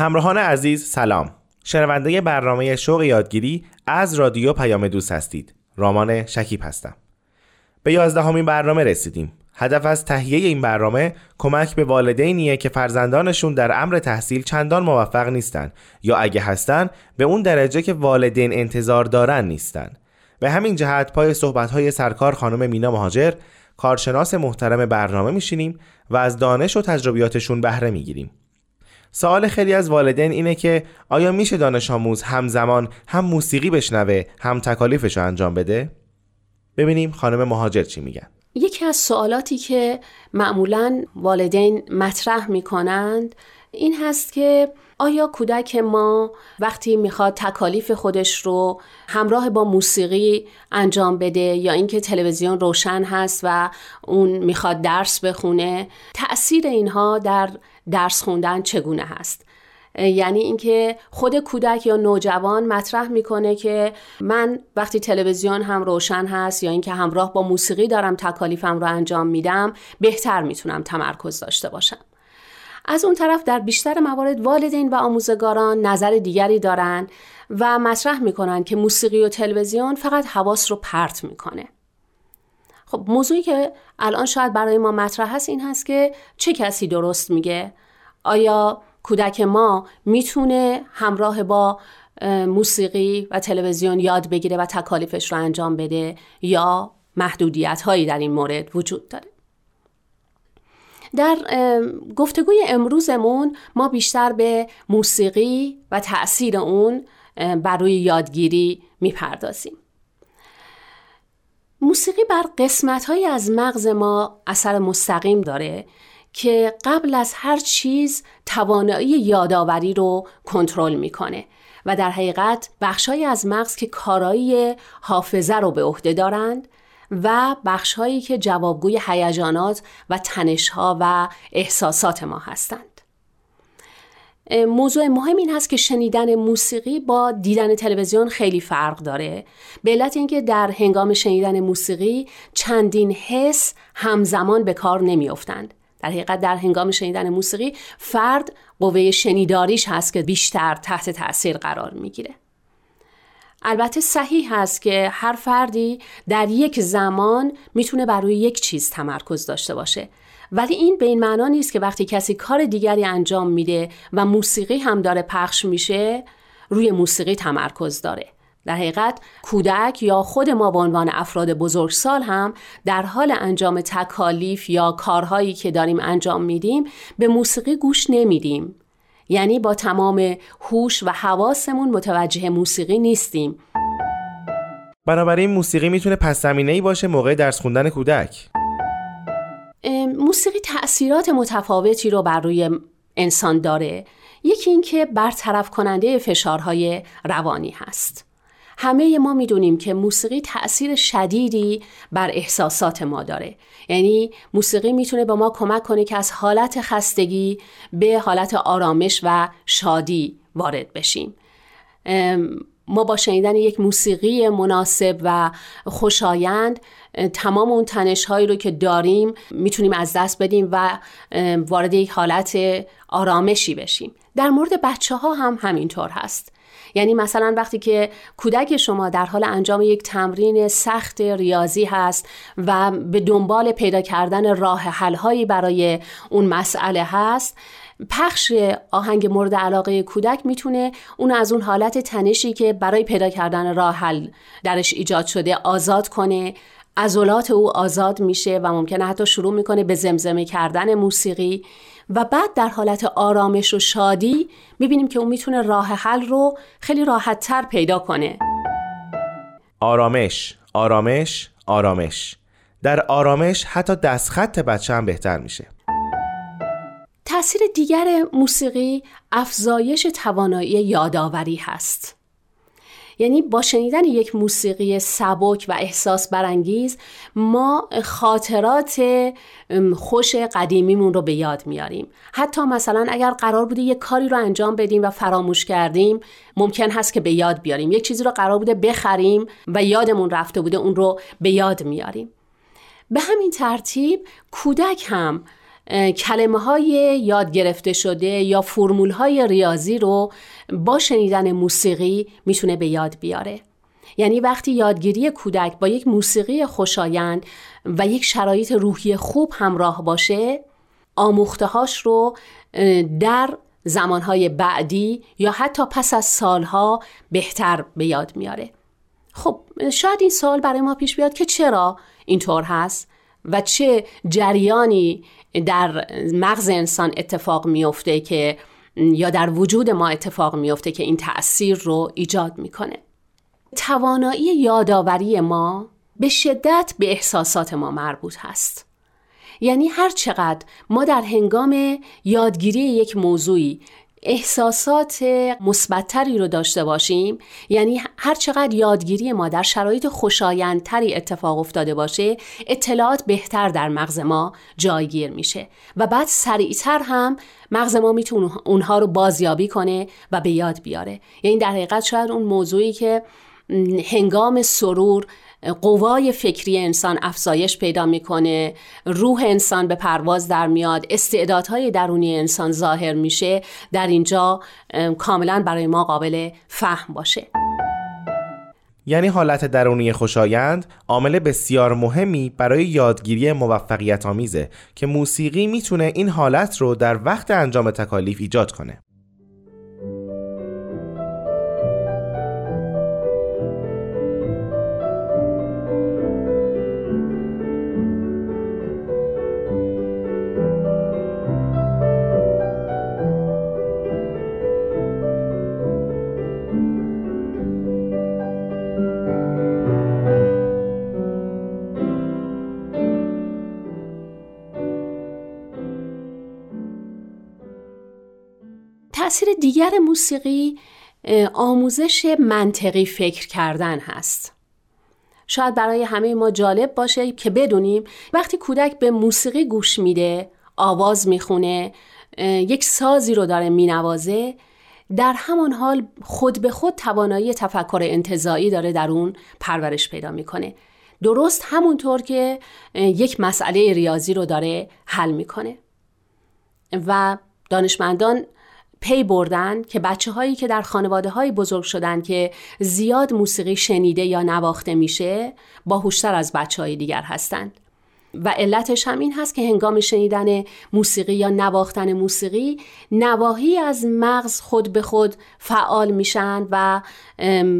همراهان عزیز سلام. شنونده برنامه شوق یادگیری از رادیو پیام دوست هستید. رامان شکیب هستم. به یازدهمین برنامه رسیدیم. هدف از تهیه این برنامه کمک به والدینیه که فرزندانشون در امر تحصیل چندان موفق نیستن یا اگه هستن به اون درجه که والدین انتظار دارن نیستن. به همین جهت پای صحبت‌های سرکار خانم مینا مهاجر کارشناس محترم برنامه میشینیم و از دانش و تجربیاتشون بهره می‌گیریم. سوال خیلی از والدین اینه که آیا میشه دانش آموز همزمان هم موسیقی بشنوه هم تکالیفش رو انجام بده؟ ببینیم خانم مهاجر چی میگن یکی از سوالاتی که معمولا والدین مطرح می‌کنند این هست که آیا کودک ما وقتی می‌خواد تکالیف خودش رو همراه با موسیقی انجام بده یا اینکه تلویزیون روشن هست و اون می‌خواد درس بخونه تأثیر اینها در درس خوندن چگونه هست؟ یعنی اینکه خود کودک یا نوجوان مطرح می‌کنه که من وقتی تلویزیون هم روشن هست یا اینکه همراه با موسیقی دارم تکالیفم رو انجام میدم بهتر می‌تونم تمرکز داشته باشم. از اون طرف در بیشتر موارد والدین و آموزگاران نظر دیگری دارند و مطرح می‌کنن که موسیقی و تلویزیون فقط حواس رو پرت می‌کنه. خب موضوعی که الان شاید برای ما مطرح هست این هست که چه کسی درست میگه؟ آیا کودک ما می‌تونه همراه با موسیقی و تلویزیون یاد بگیره و تکالیفش رو انجام بده یا محدودیت هایی در این مورد وجود داره. در گفتگوی امروزمون ما بیشتر به موسیقی و تأثیر اون بر روی یادگیری می‌پردازیم. موسیقی بر قسمت از مغز ما اثر مستقیم داره که قبل از هر چیز توانایی یادآوری رو کنترل می‌کنه و در حقیقت بخشهایی از مغز که کارایی حافظه رو به عهده دارند و بخشهایی که جوابگوی هیجانات و تنشها و احساسات ما هستند. موضوع مهم این هست که شنیدن موسیقی با دیدن تلویزیون خیلی فرق داره. به علت اینکه در هنگام شنیدن موسیقی چندین حس همزمان به کار نمیافتند. در حقیقت در هنگام شنیدن موسیقی فرد قوه شنیداریش هست که بیشتر تحت تاثیر قرار می‌گیره. البته صحیح هست که هر فردی در یک زمان می‌تونه بر روی یک چیز تمرکز داشته باشه. ولی این به این معنا نیست که وقتی کسی کار دیگری انجام میده و موسیقی هم داره پخش میشه روی موسیقی تمرکز داره. در حقیقت کودک یا خود ما به عنوان افراد بزرگسال هم در حال انجام تکالیف یا کارهایی که داریم انجام میدیم به موسیقی گوش نمیدیم. یعنی با تمام هوش و حواسمون متوجه موسیقی نیستیم. بنابراین موسیقی می‌تونه پس ای باشه موقع درس خوندن کودک. موسیقی تأثیرات متفاوتی رو بر روی انسان داره. یکی اینکه برطرف کننده فشارهای روانی هست. همه ما می‌دونیم که موسیقی تأثیر شدیدی بر احساسات ما داره. یعنی موسیقی می‌تونه به ما کمک کنه که از حالت خستگی به حالت آرامش و شادی وارد بشیم. ما با شنیدن یک موسیقی مناسب و خوشایند تمام اون تنش هایی رو که داریم می‌تونیم از دست بدیم و وارد یک حالت آرامشی بشیم. در مورد بچه ها هم همینطور هست. یعنی مثلا وقتی که کودک شما در حال انجام یک تمرین سخت ریاضی هست و به دنبال پیدا کردن راه حلهایی برای اون مسئله هست پخش آهنگ مورد علاقه کودک می‌تونه اون از اون حالت تنشی که برای پیدا کردن راه حل درش ایجاد شده آزاد کنه. عضلات او آزاد میشه و ممکنه حتی شروع می‌کنه به زمزمه کردن موسیقی. و بعد در حالت آرامش و شادی می‌بینیم که اون می‌تونه راه حل رو خیلی راحت تر پیدا کنه. آرامش آرامش آرامش. در آرامش حتی دستخط بچه هم بهتر میشه. تاثیر دیگر موسیقی افزایش توانایی یادآوری هست. یعنی با شنیدن یک موسیقی سبک و احساس برانگیز ما خاطرات خوش قدیمیمون رو به یاد میاریم. حتی مثلا اگر قرار بوده یک کاری رو انجام بدیم و فراموش کردیم ممکن هست که به یاد بیاریم. یک چیزی رو قرار بوده بخریم و یادمون رفته بوده اون رو به یاد میاریم. به همین ترتیب کودک هم کلمه های یاد گرفته شده یا فرمول های ریاضی رو با شنیدن موسیقی می‌تونه به یاد بیاره. یعنی وقتی یادگیری کودک با یک موسیقی خوشایند و یک شرایط روحی خوب همراه باشه آموختهاش رو در زمانهای بعدی یا حتی پس از سالها بهتر به یاد میاره. خب شاید این سال برای ما پیش بیاد که چرا اینطور هست؟ و چه جریانی در مغز انسان اتفاق میفته که یا در وجود ما اتفاق میفته که این تأثیر رو ایجاد می‌کنه. توانایی یادآوری ما به شدت به احساسات ما مربوط هست. یعنی هر چقدر ما در هنگام یادگیری یک موضوعی احساسات مثبتتری رو داشته باشیم. یعنی هر چقدر یادگیری ما در شرایط خوشایندتری اتفاق افتاده باشه اطلاعات بهتر در مغز ما جایگیر میشه. و بعد سریعتر هم مغز ما می‌تونه اونها رو بازیابی کنه و به یاد بیاره. یعنی در حقیقت شاید اون موضوعی که هنگام سرور قوای فکری انسان افزایش پیدا می‌کنه. روح انسان به پرواز در میاد. استعدادهای درونی انسان ظاهر میشه. در اینجا کاملا برای ما قابل فهم باشه. یعنی حالت درونی خوشایند عامل بسیار مهمی برای یادگیری موفقیت آمیزه که موسیقی می‌تونه این حالت رو در وقت انجام تکالیف ایجاد کنه. تأثیر دیگر موسیقی آموزش منطقی فکر کردن هست. شاید برای همه ما جالب باشه که بدونیم وقتی کودک به موسیقی گوش میده آواز می‌خونه یک سازی رو داره مینوازه در همان حال خود به خود توانایی تفکر انتظایی داره در اون پرورش پیدا می‌کنه. درست همونطور که یک مسئله ریاضی رو داره حل می‌کنه. و دانشمندان پی بردن که بچه هایی که در خانواده های بزرگ شدن که زیاد موسیقی شنیده یا نواخته میشه باهوشتر از بچه های دیگر هستند و علتش هم این هست که هنگام شنیدن موسیقی یا نواختن موسیقی نواهی از مغز خود به خود فعال میشن و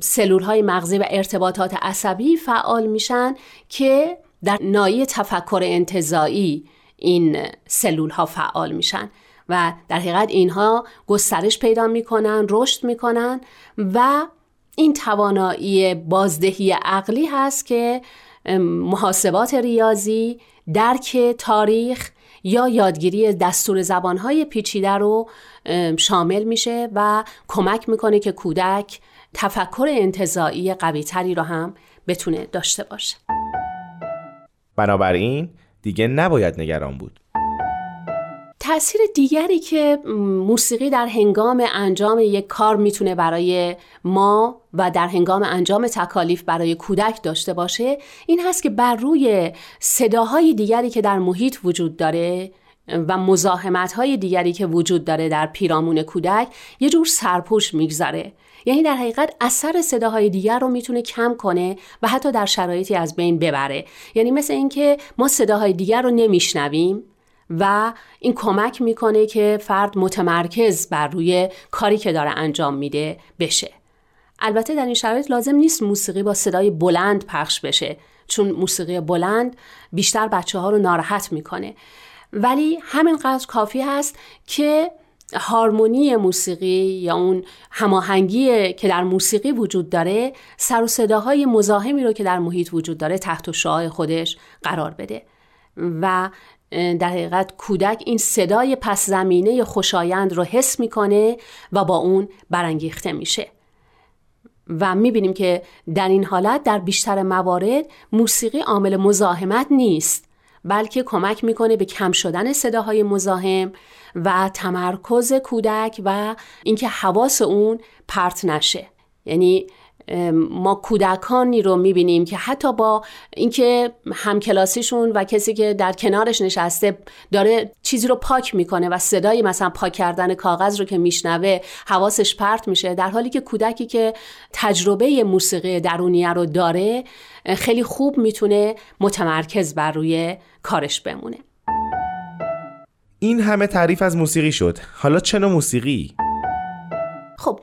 سلول های مغزی و ارتباطات عصبی فعال میشن که در نایی تفکر انتظایی این سلول ها فعال میشن. و در حقیقت اینها گسترش پیدا می‌کنن رشد می‌کنن و این توانایی بازدهی عقلی هست که محاسبات ریاضی درک تاریخ یا یادگیری دستور زبانهای پیچیده رو شامل میشه و کمک می‌کنه که کودک تفکر انتظایی قوی تری رو هم بتونه داشته باشه. بنابراین دیگه نباید نگران بود. تاثیر دیگری که موسیقی در هنگام انجام یک کار می‌تونه برای ما و در هنگام انجام تکالیف برای کودک داشته باشه این هست که بر روی صداهای دیگری که در محیط وجود داره و مزاحمت های دیگری که وجود داره در پیرامون کودک یه جور سرپوش می‌گذاره یعنی در حقیقت اثر صداهای دیگر رو می‌تونه کم کنه و حتی در شرایطی از بین ببره. یعنی مثل اینکه ما صداهای دیگر رو نمیشنویم و این کمک می‌کنه که فرد متمرکز بر روی کاری که داره انجام میده بشه. البته در این شرایط لازم نیست موسیقی با صدای بلند پخش بشه چون موسیقی بلند بیشتر بچه ها رو ناراحت می‌کنه. ولی همینقدر کافی هست که هارمونی موسیقی یا اون هماهنگی که در موسیقی وجود داره سر و صداهای مزاحمی رو که در محیط وجود داره تحت شعاع خودش قرار بده. و در حقیقت کودک این صدای پس زمینه خوشایند رو حس می‌کنه و با اون برانگیخته میشه. و می‌بینیم که در این حالت در بیشتر موارد موسیقی عامل مزاحمت نیست بلکه کمک می‌کنه به کم شدن صداهای مزاحم و تمرکز کودک و اینکه حواس اون پرت نشه. یعنی ما کودکانی رو می‌بینیم که حتی با اینکه همکلاسیشون و کسی که در کنارش نشسته داره چیزی رو پاک می‌کنه و صدای مثلا پاک کردن کاغذ رو که میشنوه حواسش پرت میشه در حالی که کودکی که تجربه موسیقی درونیه رو داره خیلی خوب می‌تونه متمرکز بر روی کارش بمونه. این همه تعریف از موسیقی شد. حالا چه نوع موسیقی؟ خب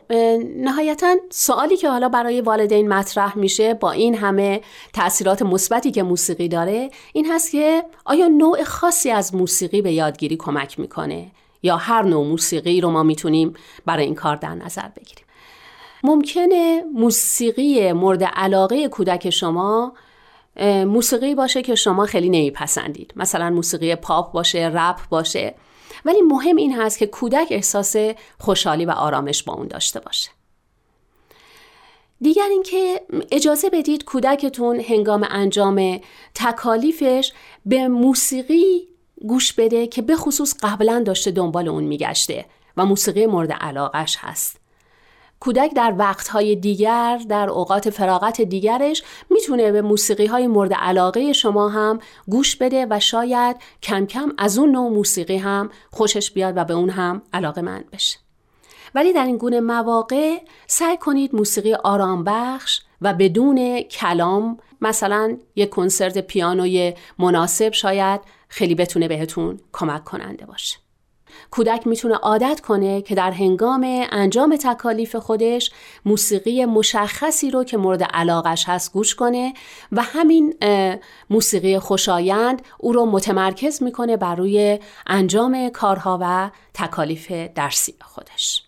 نهایتا سوالی که حالا برای والدین مطرح میشه با این همه تاثیرات مثبتی که موسیقی داره این هست که آیا نوع خاصی از موسیقی به یادگیری کمک می‌کنه؟ یا هر نوع موسیقی رو ما می‌تونیم برای این کار در نظر بگیریم؟ ممکنه موسیقی مورد علاقه کودک شما موسیقی باشه که شما خیلی نمیپسندید. مثلا موسیقی پاپ باشه رپ باشه. ولی مهم این هست که کودک احساس خوشحالی و آرامش با اون داشته باشه. دیگر اینکه اجازه بدید کودکتون هنگام انجام تکالیفش به موسیقی گوش بده که به خصوص قبلا داشته دنبال اون میگشته و موسیقی مورد علاقش هست. کودک در وقتهای دیگر در اوقات فراغت دیگرش می‌تونه به موسیقی های مورد علاقه شما هم گوش بده و شاید کم کم از اون نوع موسیقی هم خوشش بیاد و به اون هم علاقه مند بشه. ولی در این گونه مواقع سعی کنید موسیقی آرام بخش و بدون کلام مثلا یک کنسرت پیانوی مناسب شاید خیلی بتونه بهتون کمک کننده باشه. کودک می‌تونه عادت کنه که در هنگام انجام تکالیف خودش موسیقی مشخصی رو که مورد علاقش هست گوش کنه و همین موسیقی خوشایند او رو متمرکز می‌کنه بر روی انجام کارها و تکالیف درسی خودش.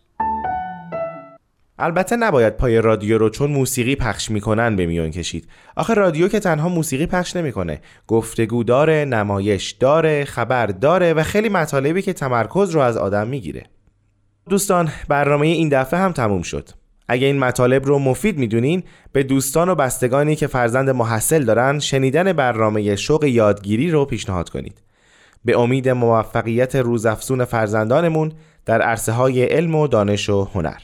البته نباید پای رادیو رو چون موسیقی پخش می‌کنن به میون کشید. آخه رادیو که تنها موسیقی پخش نمی‌کنه. گفتگو داره نمایش داره خبر داره و خیلی مطالبی که تمرکز رو از آدم می‌گیره. دوستان برنامه این دفعه هم تموم شد. اگه این مطالب رو مفید می‌دونین به دوستان و بستگانی که فرزند محصل دارن شنیدن برنامه شوق یادگیری رو پیشنهاد کنید. به امید موفقیت روزافزون فرزندانمون در عرصه های علم و دانش و هنر.